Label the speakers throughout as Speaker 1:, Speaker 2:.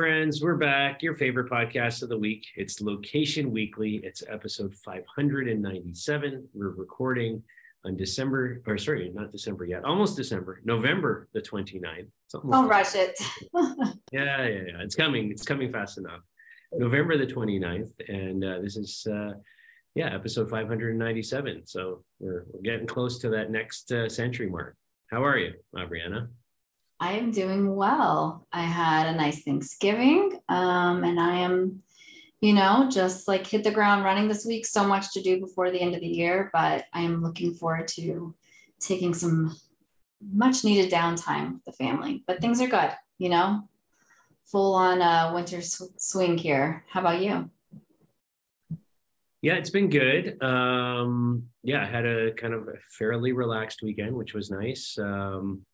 Speaker 1: Friends, we're back. Your favorite podcast of the week. It's Location Weekly. It's episode 597. We're recording on December, or sorry, not December yet, almost December, November the 29th.
Speaker 2: Don't rush it.
Speaker 1: yeah, yeah, yeah. It's coming. It's coming fast enough. November the 29th. And uh, this is, uh, yeah, episode 597. So we're, we're getting close to that next uh, century mark. How are you, Brianna?
Speaker 2: I am doing well. I had a nice Thanksgiving, um, and I am, you know, just like hit the ground running this week. So much to do before the end of the year, but I am looking forward to taking some much needed downtime with the family. But things are good, you know, full on uh, winter sw- swing here. How about you?
Speaker 1: Yeah, it's been good. Um, yeah, I had a kind of a fairly relaxed weekend, which was nice. Um,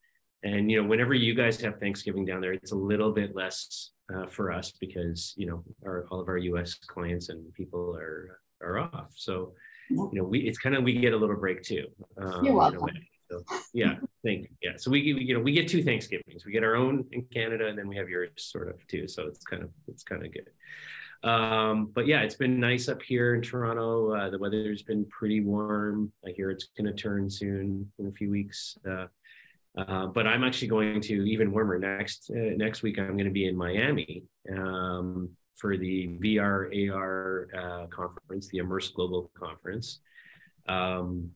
Speaker 1: and you know, whenever you guys have Thanksgiving down there, it's a little bit less uh, for us because you know our, all of our U.S. clients and people are are off. So you know, we it's kind of we get a little break too.
Speaker 2: Um, You're welcome.
Speaker 1: So, yeah, thank you. Yeah, so we you know we get two Thanksgivings. We get our own in Canada, and then we have yours sort of too. So it's kind of it's kind of good. Um, but yeah, it's been nice up here in Toronto. Uh, the weather's been pretty warm. I hear it's going to turn soon in a few weeks. Uh, uh, but I'm actually going to even warmer next uh, next week. I'm going to be in Miami um, for the VR AR uh, conference, the Immerse Global Conference, um,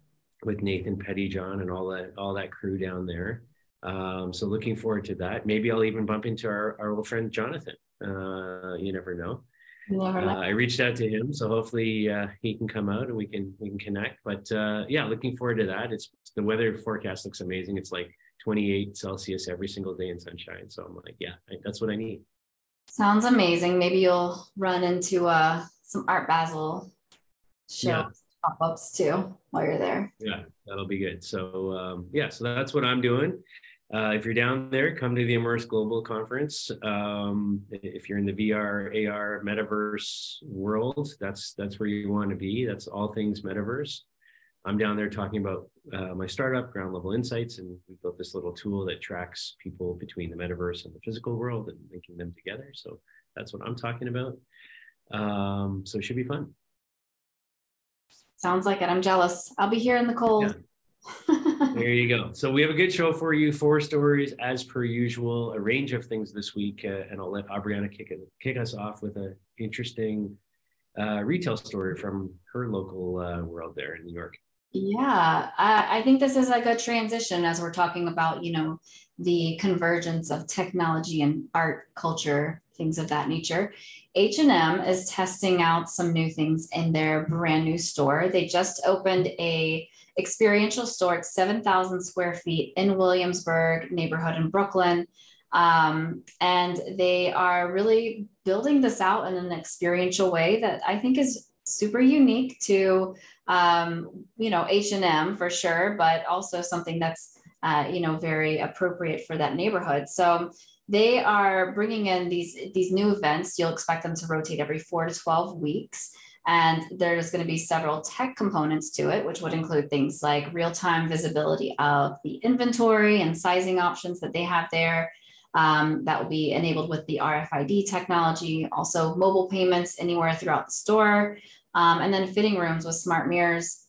Speaker 1: with Nathan Pettyjohn and all that all that crew down there. Um, so looking forward to that. Maybe I'll even bump into our, our old friend Jonathan. Uh, you never know. Uh, I reached out to him, so hopefully uh, he can come out and we can we can connect. But uh, yeah, looking forward to that. It's the weather forecast looks amazing. It's like 28 Celsius every single day in sunshine. So I'm like, yeah, that's what I need.
Speaker 2: Sounds amazing. Maybe you'll run into uh, some Art Basel show yeah. pop-ups too while you're there.
Speaker 1: Yeah, that'll be good. So um, yeah, so that's what I'm doing. Uh, if you're down there, come to the Immerse Global Conference. Um, if you're in the VR, AR, metaverse world, that's that's where you want to be. That's all things metaverse. I'm down there talking about uh, my startup, Ground Level Insights, and we built this little tool that tracks people between the metaverse and the physical world and linking them together. So that's what I'm talking about. Um, so it should be fun.
Speaker 2: Sounds like it. I'm jealous. I'll be here in the cold.
Speaker 1: Yeah. there you go. So we have a good show for you. Four stories as per usual. A range of things this week, uh, and I'll let Aubriana kick it, kick us off with an interesting uh, retail story from her local uh, world there in New York.
Speaker 2: Yeah, I, I, think this is like a transition as we're talking about, you know, the convergence of technology and art, culture, things of that nature. H&M is testing out some new things in their brand new store. They just opened a experiential store at 7,000 square feet in Williamsburg neighborhood in Brooklyn. Um, and they are really building this out in an experiential way that I think is super unique to um, you know h&m for sure but also something that's uh, you know very appropriate for that neighborhood. So they are bringing in these these new events. You'll expect them to rotate every four to 12 weeks. And there's going to be several tech components to it which would include things like real-time visibility of the inventory and sizing options that they have there. Um, that will be enabled with the RFID technology, also mobile payments anywhere throughout the store, um, and then fitting rooms with smart mirrors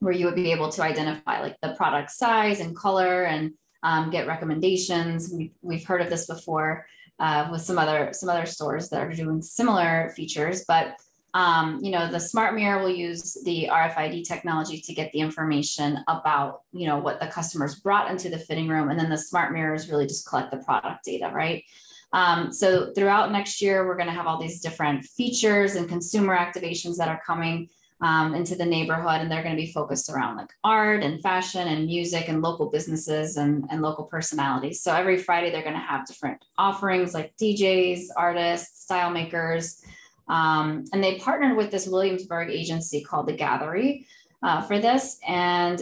Speaker 2: where you would be able to identify like the product size and color and um, get recommendations. We, we've heard of this before uh, with some other some other stores that are doing similar features, but um, you know the smart mirror will use the RFID technology to get the information about you know what the customers brought into the fitting room, and then the smart mirrors really just collect the product data, right? Um, so throughout next year, we're going to have all these different features and consumer activations that are coming um, into the neighborhood, and they're going to be focused around like art and fashion and music and local businesses and, and local personalities. So every Friday, they're going to have different offerings like DJs, artists, style makers, um, and they partnered with this Williamsburg agency called The Gathery uh, for this. And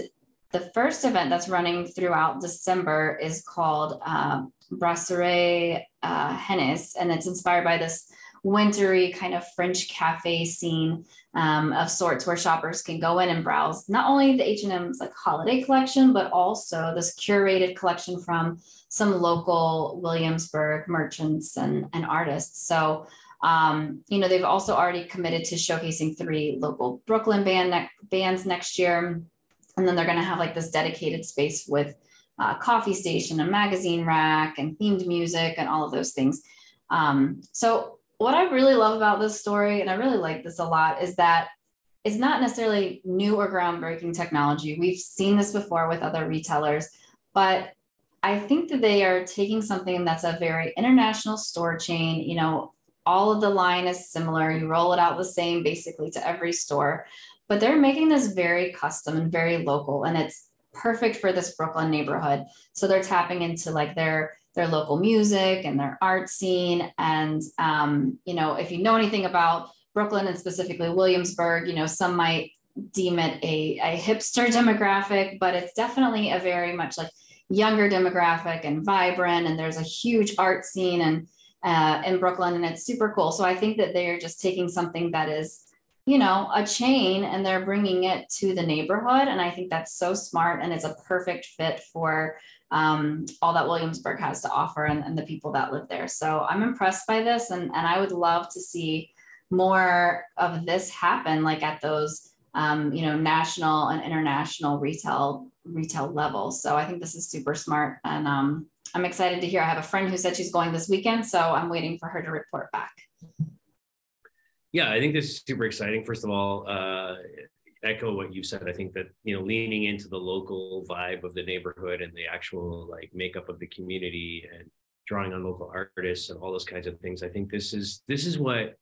Speaker 2: the first event that's running throughout December is called uh, Brasserie uh, Hennes, and it's inspired by this wintry kind of French cafe scene um, of sorts where shoppers can go in and browse not only the H&M's like holiday collection, but also this curated collection from some local Williamsburg merchants and, and artists. So, um, you know, they've also already committed to showcasing three local Brooklyn band ne- bands next year. And then they're going to have like this dedicated space with uh, coffee station and magazine rack and themed music and all of those things. Um, so what I really love about this story, and I really like this a lot, is that it's not necessarily new or groundbreaking technology. We've seen this before with other retailers, but I think that they are taking something that's a very international store chain. You know, all of the line is similar. You roll it out the same basically to every store, but they're making this very custom and very local, and it's perfect for this Brooklyn neighborhood. So they're tapping into like their their local music and their art scene. And um, you know, if you know anything about Brooklyn and specifically Williamsburg, you know, some might deem it a, a hipster demographic, but it's definitely a very much like younger demographic and vibrant. And there's a huge art scene and uh, in Brooklyn, and it's super cool. So I think that they are just taking something that is you know, a chain and they're bringing it to the neighborhood. And I think that's so smart and it's a perfect fit for um, all that Williamsburg has to offer and, and, the people that live there. So I'm impressed by this and, and I would love to see more of this happen like at those um, you know national and international retail retail levels. So I think this is super smart and um, I'm excited to hear. I have a friend who said she's going this weekend, so I'm waiting for her to report back.
Speaker 1: Yeah, I think this is super exciting. First of all, uh, echo what you said. I think that you know leaning into the local vibe of the neighborhood and the actual like makeup of the community and drawing on local artists and all those kinds of things. I think this is this is what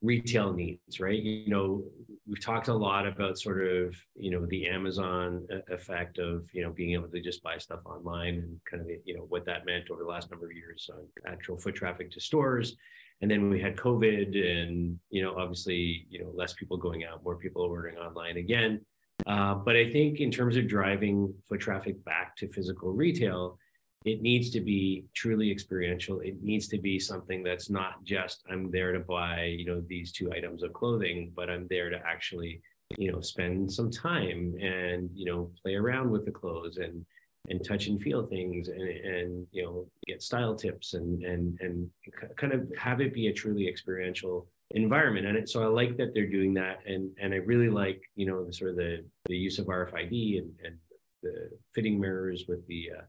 Speaker 1: retail needs, right? You know, we've talked a lot about sort of you know the Amazon effect of you know being able to just buy stuff online and kind of you know what that meant over the last number of years on actual foot traffic to stores and then we had covid and you know obviously you know less people going out more people ordering online again. Uh, but i think in terms of driving foot traffic back to physical retail it needs to be truly experiential. It needs to be something that's not just i'm there to buy you know these two items of clothing but i'm there to actually you know spend some time and you know play around with the clothes and and touch and feel things and, and you know get style tips and and and kind of have it be a truly experiential environment. And it, so i like that they're doing that. And and i really like you know the sort of the the use of rfid and and the fitting mirrors with the uh,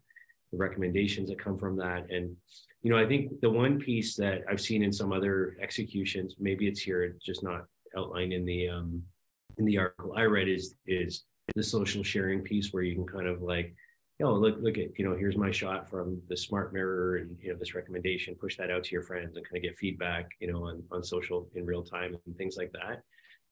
Speaker 1: the recommendations that come from that. And you know i think the one piece that i've seen in some other executions maybe it's here just not outlined in the um in the article i read is is the social sharing piece where you can kind of like you know, look, look at, you know, here's my shot from the smart mirror and, you know, this recommendation, push that out to your friends and kind of get feedback, you know, on, on social in real time and things like that.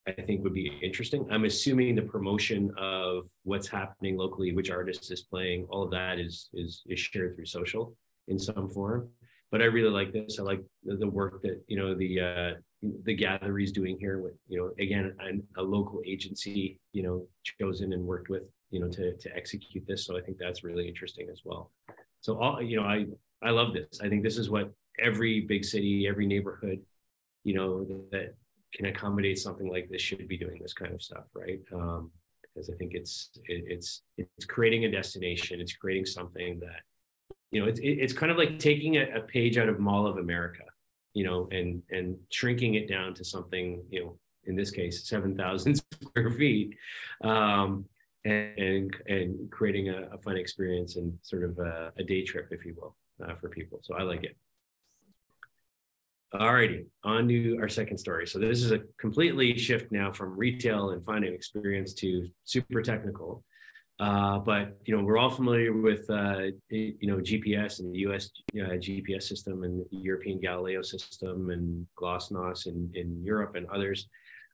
Speaker 1: I think would be interesting. I'm assuming the promotion of what's happening locally, which artist is playing, all of that is is is shared through social in some form. But I really like this. I like the, the work that you know the uh, the Gather is doing here with you know again a, a local agency you know chosen and worked with you know to to execute this. So i think that's really interesting as well. So all you know i i love this. I think this is what every big city every neighborhood you know that can accommodate something like this should be doing this kind of stuff right? Um, because i think it's it, it's it's creating a destination. It's creating something that you know it's it's kind of like taking a, a page out of mall of america you know and and shrinking it down to something you know in this case 7000 square feet. Um, and and creating a, a fun experience and sort of a, a day trip, if you will, uh, for people. So I like it. Alrighty, on to our second story. So this is a completely shift now from retail and finding experience to super technical. Uh, but you know, we're all familiar with uh, you know GPS and the U.S. Uh, GPS system and the European Galileo system and GLONASS in, in Europe and others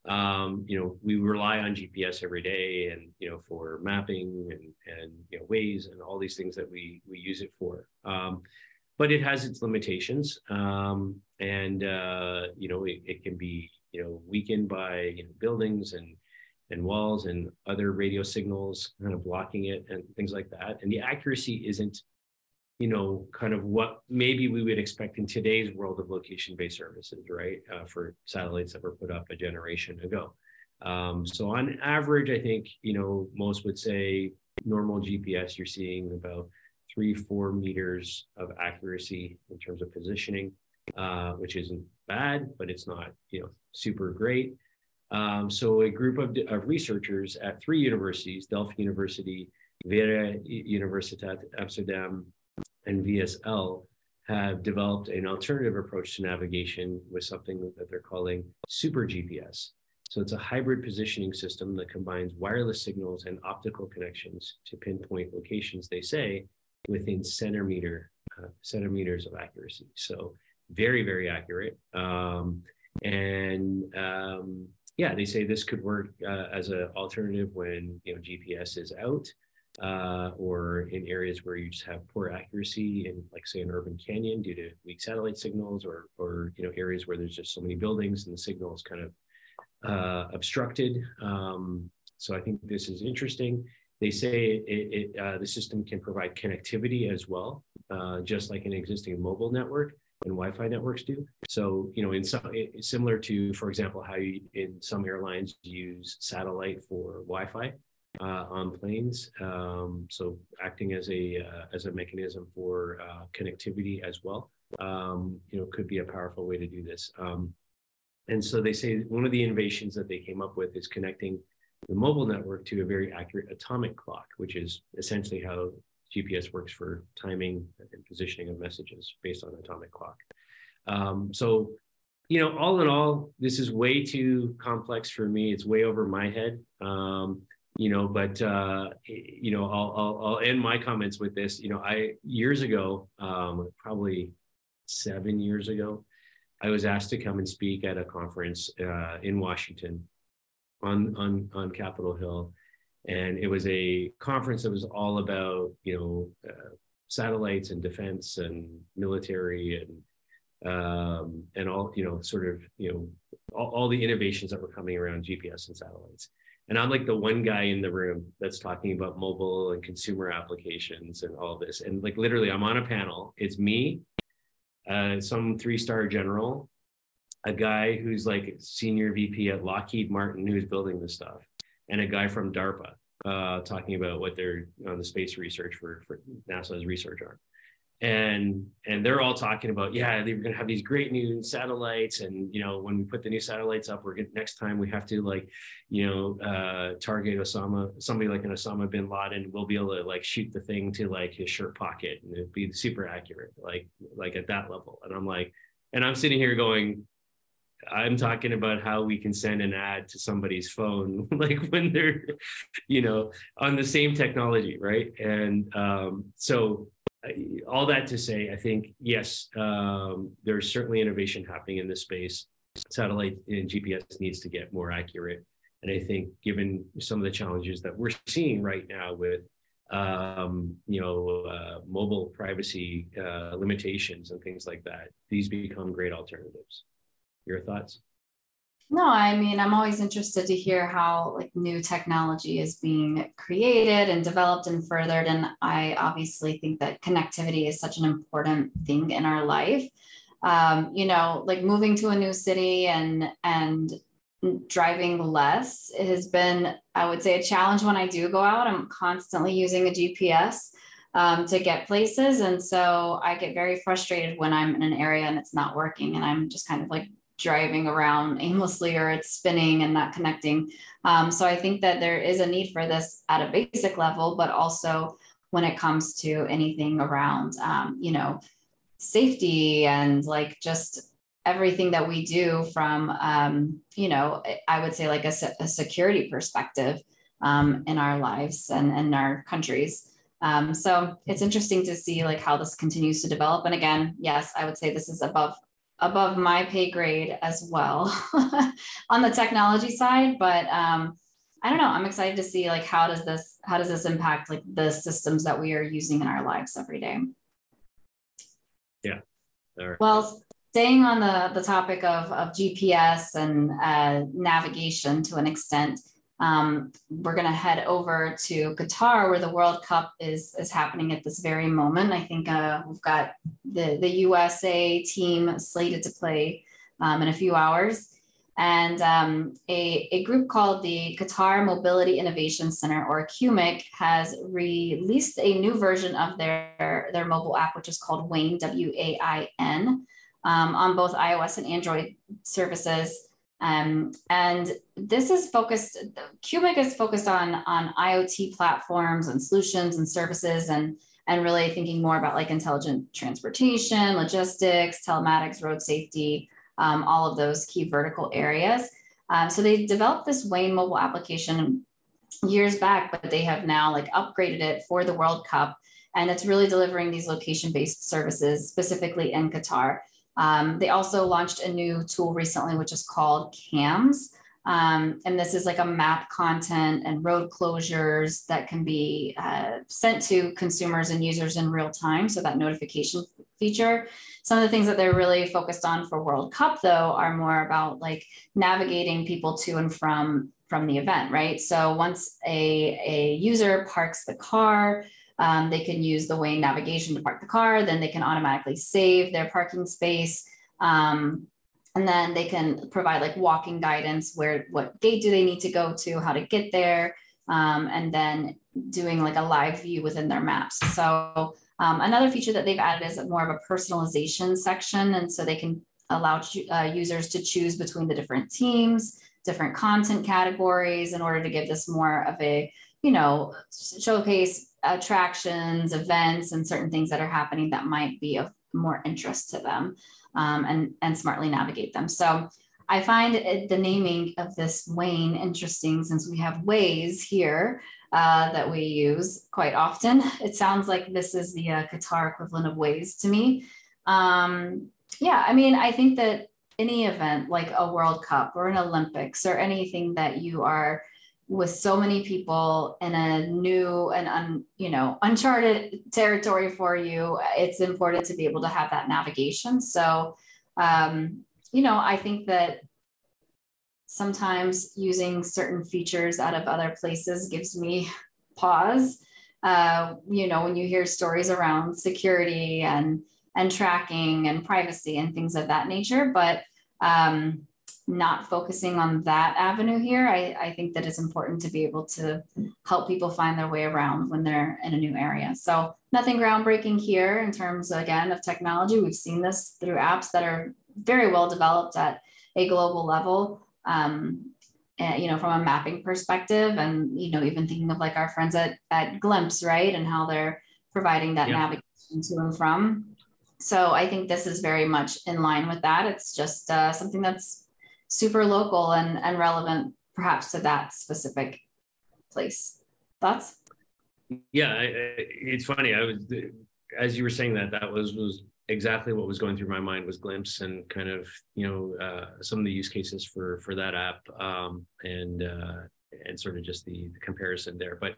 Speaker 1: um, you know, we rely on GPS every day and, you know, for mapping and, and, you know, Waze and all these things that we, we use it for. Um, but it has its limitations. Um, and, uh, you know, it, it, can be, you know, weakened by you know, buildings and, and walls and other radio signals kind of blocking it and things like that. And the accuracy isn't you know, kind of what maybe we would expect in today's world of location-based services, right? Uh, for satellites that were put up a generation ago. Um, so on average, I think you know most would say normal GPS you're seeing about three four meters of accuracy in terms of positioning, uh, which isn't bad, but it's not you know super great. Um, so a group of, of researchers at three universities, Delft University, Vrije Universiteit Amsterdam, and VSL have developed an alternative approach to navigation with something that they're calling super GPS. So it's a hybrid positioning system that combines wireless signals and optical connections to pinpoint locations, they say, within centimeter uh, centimeters of accuracy. So very, very accurate. Um, and um, yeah, they say this could work uh, as an alternative when you know GPS is out uh, or in areas where you just have poor accuracy in like say an urban canyon due to weak satellite signals or or you know areas where there's just so many buildings and the signal is kind of uh, obstructed um, so i think this is interesting they say it, it uh, the system can provide connectivity as well uh, just like an existing mobile network and Wi-Fi networks do. So, you know, in some similar to, for example, how you, in some airlines use satellite for Wi-Fi uh, on planes. Um, so acting as a uh, as a mechanism for uh, connectivity as well, um, you know, could be a powerful way to do this. Um, and so they say one of the innovations that they came up with is connecting the mobile network to a very accurate atomic clock, which is essentially how GPS works for timing and positioning of messages based on atomic clock. Um, so, you know, all in all, this is way too complex for me. It's way over my head. Um, you know but uh you know I'll, I'll, I'll end my comments with this. You know i years ago um probably seven years ago i was asked to come and speak at a conference uh in washington on on on capitol hill. And it was a conference that was all about you know uh, satellites and defense and military and um and all you know sort of you know all, all the innovations that were coming around gps and satellites and I'm like the one guy in the room that's talking about mobile and consumer applications and all this. And like literally, I'm on a panel. It's me, uh, some three-star general, a guy who's like senior VP at Lockheed Martin who's building this stuff, and a guy from DARPA uh, talking about what they're on the space research for for NASA's research arm and and they're all talking about yeah they are going to have these great new satellites and you know when we put the new satellites up we're going next time we have to like you know uh target osama somebody like an osama bin laden we'll be able to like shoot the thing to like his shirt pocket and it'd be super accurate like like at that level and i'm like and i'm sitting here going I'm talking about how we can send an ad to somebody's phone, like when they're, you know, on the same technology, right? And um, so all that to say, I think yes, um, there's certainly innovation happening in this space. Satellite and GPS needs to get more accurate, and I think given some of the challenges that we're seeing right now with um, you know uh, mobile privacy uh, limitations and things like that, these become great alternatives. Your thoughts?
Speaker 2: No, I mean, I'm always interested to hear how like new technology is being created and developed and furthered. And I obviously think that connectivity is such an important thing in our life. Um, you know, like moving to a new city and and driving less has been, I would say, a challenge when I do go out. I'm constantly using a GPS um, to get places. And so I get very frustrated when I'm in an area and it's not working. And I'm just kind of like driving around aimlessly or it's spinning and not connecting. Um, so I think that there is a need for this at a basic level, but also when it comes to anything around, um, you know, safety and like just everything that we do from, um, you know, I would say like a, a security perspective um, in our lives and in our countries. Um, so it's interesting to see like how this continues to develop. And again, yes, I would say this is above above my pay grade as well on the technology side but um, i don't know. I'm excited to see like how does this how does this impact like the systems that we are using in our lives every day?
Speaker 1: Yeah.
Speaker 2: Well staying on the the topic of, of gps and uh, navigation to an extent Um, we're going to head over to Qatar, where the World Cup is is happening at this very moment. I think uh, we've got the the USA team slated to play um, in a few hours, and um, a, a group called the Qatar Mobility Innovation Center, or QMIC, has released a new version of their their mobile app, which is called Wain W A I N, um, on both iOS and Android services. Um, and this is focused, QMIC is focused on, on IoT platforms and solutions and services and, and really thinking more about like intelligent transportation, logistics, telematics, road safety, um, all of those key vertical areas. Um, so they developed this Wain mobile application years back, but they have now like upgraded it for the World Cup. And it's really delivering these location-based services specifically in Qatar. Um, they also launched a new tool recently, which is called CAMS. Um, and this is like a map content and road closures that can be uh, sent to consumers and users in real time. So that notification feature. Some of the things that they're really focused on for World Cup, though, are more about like navigating people to and from from the event, right? So once a, a user parks the car, um, they can use the Wain navigation to park the car. Then they can automatically save their parking space. Um, and then they can provide like walking guidance where what gate do they need to go to, how to get there, um, and then doing like a live view within their maps. So um, another feature that they've added is more of a personalization section. And so they can allow uh, users to choose between the different teams, different content categories in order to give this more of a, you know, showcase attractions, events, and certain things that are happening that might be of more interest to them um, and, and smartly navigate them. So I find it, the naming of this Wain interesting since we have Waze here uh, that we use quite often. It sounds like this is the uh, Qatar equivalent of Waze to me. Um, yeah, I mean, I think that any event like a World Cup or an Olympics or anything that you are with so many people in a new and un, you know uncharted territory for you it's important to be able to have that navigation. So um, you know i think that sometimes using certain features out of other places gives me pause. Uh, you know when you hear stories around security and and tracking and privacy and things of that nature but um, not focusing on that avenue here, I, I think that it's important to be able to help people find their way around when they're in a new area. So nothing groundbreaking here in terms, again, of technology. We've seen this through apps that are very well developed at a global level. Um, and, you know, from a mapping perspective, and you know, even thinking of like our friends at at Glympse, right, and how they're providing that yeah. navigation to and from. So I think this is very much in line with that. It's just uh, something that's super local and, and relevant perhaps to that specific place. Thoughts?
Speaker 1: Yeah, I, it's funny. I was, as you were saying that, that was, was exactly what was going through my mind was Glympse and kind of, you know, uh, some of the use cases for, for that app um, and, uh, and sort of just the, the comparison there. But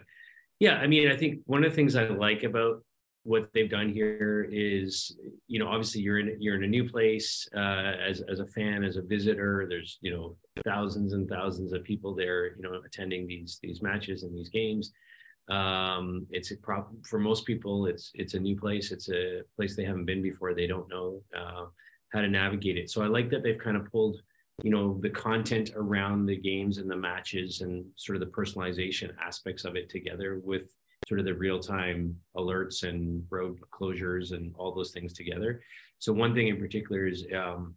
Speaker 1: yeah, I mean, I think one of the things I like about what they've done here is you know obviously you're in you're in a new place uh, as as a fan as a visitor. There's you know thousands and thousands of people there you know attending these these matches and these games. Um, it's a prop for most people it's it's a new place. It's a place they haven't been before. They don't know uh, how to navigate it. So i like that they've kind of pulled you know the content around the games and the matches and sort of the personalization aspects of it together with sort of the real time alerts and road closures and all those things together. So one thing in particular is um,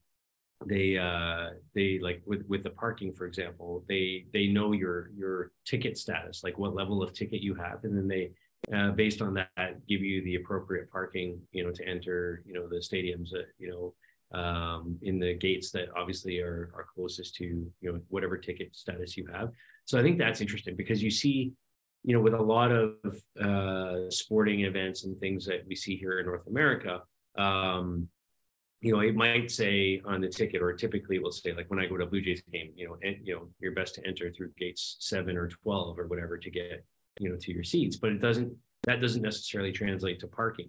Speaker 1: they uh, they like with with the parking, for example, they they know your your ticket status, like what level of ticket you have, and then they uh, based on that give you the appropriate parking, you know, to enter, you know, the stadiums, that you know. Um, in the gates that obviously are, are closest to you know whatever ticket status you have. So I think that's interesting because you see you know, with a lot of uh, sporting events and things that we see here in North America, um, you know, it might say on the ticket, or typically will say, like when I go to a Blue Jays game, you know, and you know, you're best to enter through gates seven or twelve or whatever to get, you know, to your seats. But it doesn't. That doesn't necessarily translate to parking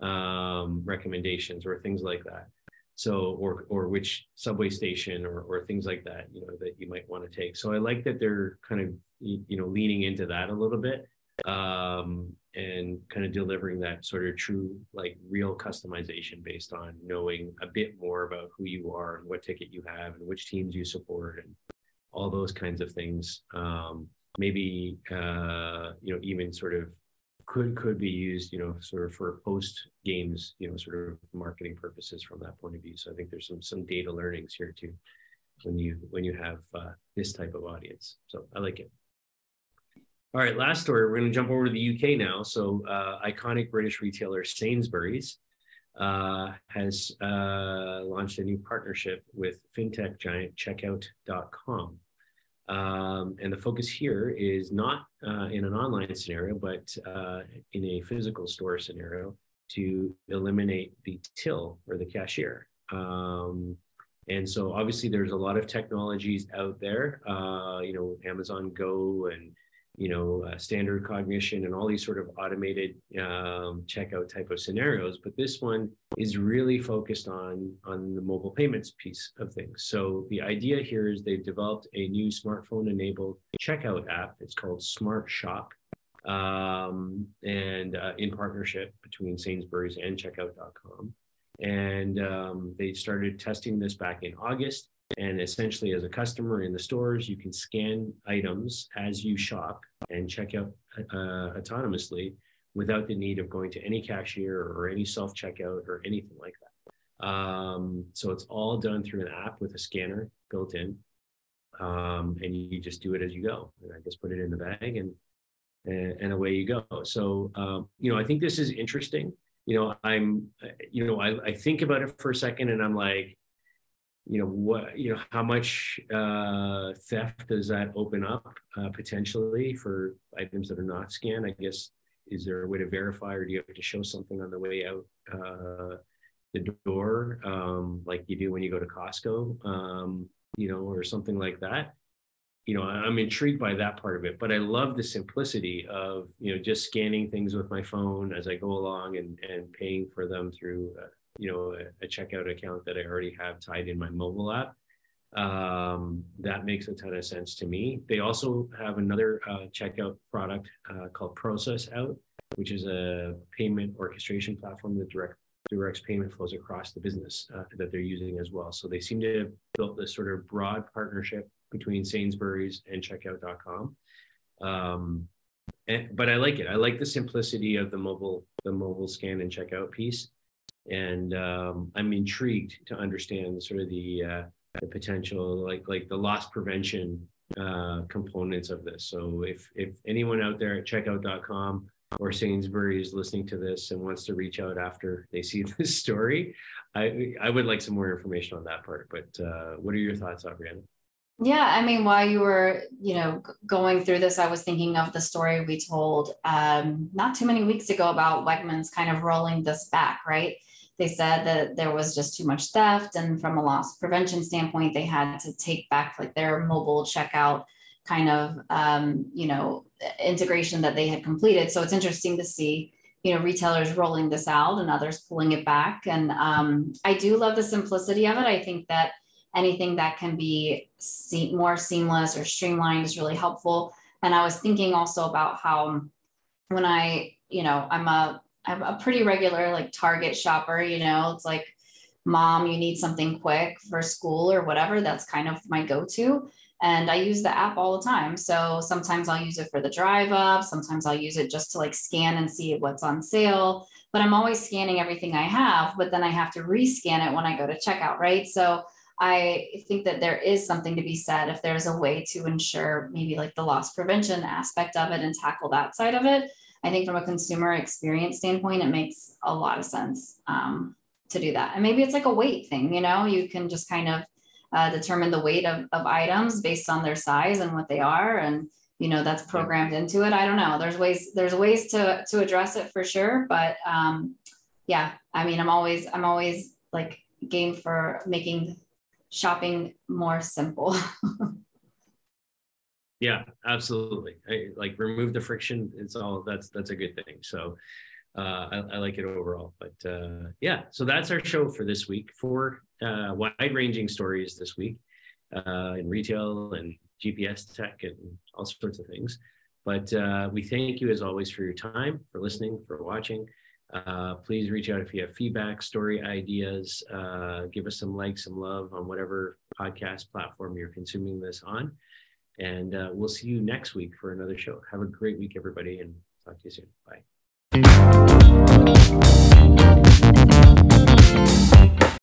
Speaker 1: um, recommendations or things like that. So or or which subway station or or things like that you know that you might want to take. So i like that they're kind of you know leaning into that a little bit um and kind of delivering that sort of true like real customization based on knowing a bit more about who you are and what ticket you have and which teams you support and all those kinds of things. Um maybe uh you know even sort of could could be used, you know, sort of for post games, you know, sort of marketing purposes from that point of view. So I think there's some some data learnings here too, when you when you have uh, this type of audience. So I like it. All right, last story. We're going to jump over to the UK now. So uh, iconic British retailer Sainsbury's uh, has uh, launched a new partnership with fintech giant Checkout.com. Um, and the focus here is not uh, in an online scenario, but uh, in a physical store scenario to eliminate the till or the cashier. Um, and so obviously there's a lot of technologies out there, uh, you know, Amazon Go and you know, uh, standard cognition and all these sort of automated um, checkout type of scenarios. But this one is really focused on, on the mobile payments piece of things. So the idea here is they've developed a new smartphone enabled checkout app. It's called Smart Shop. Um, and uh, in partnership between Sainsbury's and checkout.com. And um, they started testing this back in August. And essentially, as a customer in the stores, you can scan items as you shop and check out uh, autonomously without the need of going to any cashier or any self checkout or anything like that. Um, so it's all done through an app with a scanner built in. Um, and you just do it as you go. And I just put it in the bag and and, and away you go. So um, you know, I think this is interesting. You know, I'm you know, I, I think about it for a second and I'm like, you know what you know how much uh, theft does that open up uh, potentially for items that are not scanned? I guess is there a way to verify or do you have to show something on the way out uh, the door um, like you do when you go to costco um, you know or something like that? You know i'm intrigued by that part of it but i love the simplicity of you know just scanning things with my phone as i go along and and paying for them through uh, you know a, a, checkout account that I already have tied in my mobile app. Um, that makes a ton of sense to me. They also have another uh, checkout product uh, called ProcessOut, which is a payment orchestration platform that direct directs payment flows across the business uh, that they're using as well. So they seem to have built this sort of broad partnership between Sainsbury's and Checkout.com. Um, and, but I like it. I like the simplicity of the mobile the mobile scan and checkout piece and um, I'm intrigued to understand sort of the uh, the potential, like like the loss prevention uh, components of this. So if if anyone out there at checkout.com or Sainsbury is listening to this and wants to reach out after they see this story, I I would like some more information on that part. But uh, what are your thoughts, Aubriana?
Speaker 2: Yeah, I mean, while you were, you know, going through this, I was thinking of the story we told um, not too many weeks ago about Wegmans kind of rolling this back, right? They said that there was just too much theft and from a loss prevention standpoint they had to take back like their mobile checkout kind of um, you know integration that they had completed. So it's interesting to see you know retailers rolling this out and others pulling it back. And um, i do love the simplicity of it. I think that anything that can be more seamless or streamlined is really helpful. And i was thinking also about how when i you know i'm a I'm a pretty regular like Target shopper, you know, it's like mom, you need something quick for school or whatever. That's kind of my go-to. And I use the app all the time. So sometimes I'll use it for the drive up. Sometimes I'll use it just to like scan and see what's on sale. But I'm always scanning everything I have, but then I have to rescan it when I go to checkout, right? So I think that there is something to be said if there's a way to ensure maybe like the loss prevention aspect of it and tackle that side of it I think from a consumer experience standpoint, it makes a lot of sense um, to do that. And maybe it's like a weight thing, you know, you can just kind of uh, determine the weight of, of items based on their size and what they are. And, you know, that's programmed into it. I don't know. There's ways, there's ways to, to address it for sure. But um, yeah, I mean, I'm always, I'm always like game for making shopping more simple.
Speaker 1: Yeah, absolutely. I, like remove the friction. It's all that's that's a good thing. So, uh, I, I, like it overall. But uh, yeah, so that's our show for this week. Four uh, wide-ranging stories this week uh, in retail and GPS tech and all sorts of things. But uh, we thank you as always for your time, for listening, for watching. Uh, please reach out if you have feedback, story ideas. give us some like, some love on whatever podcast platform you're consuming this on. And uh, we'll see you next week for another show. Have a great week, everybody, and talk to you soon. Bye.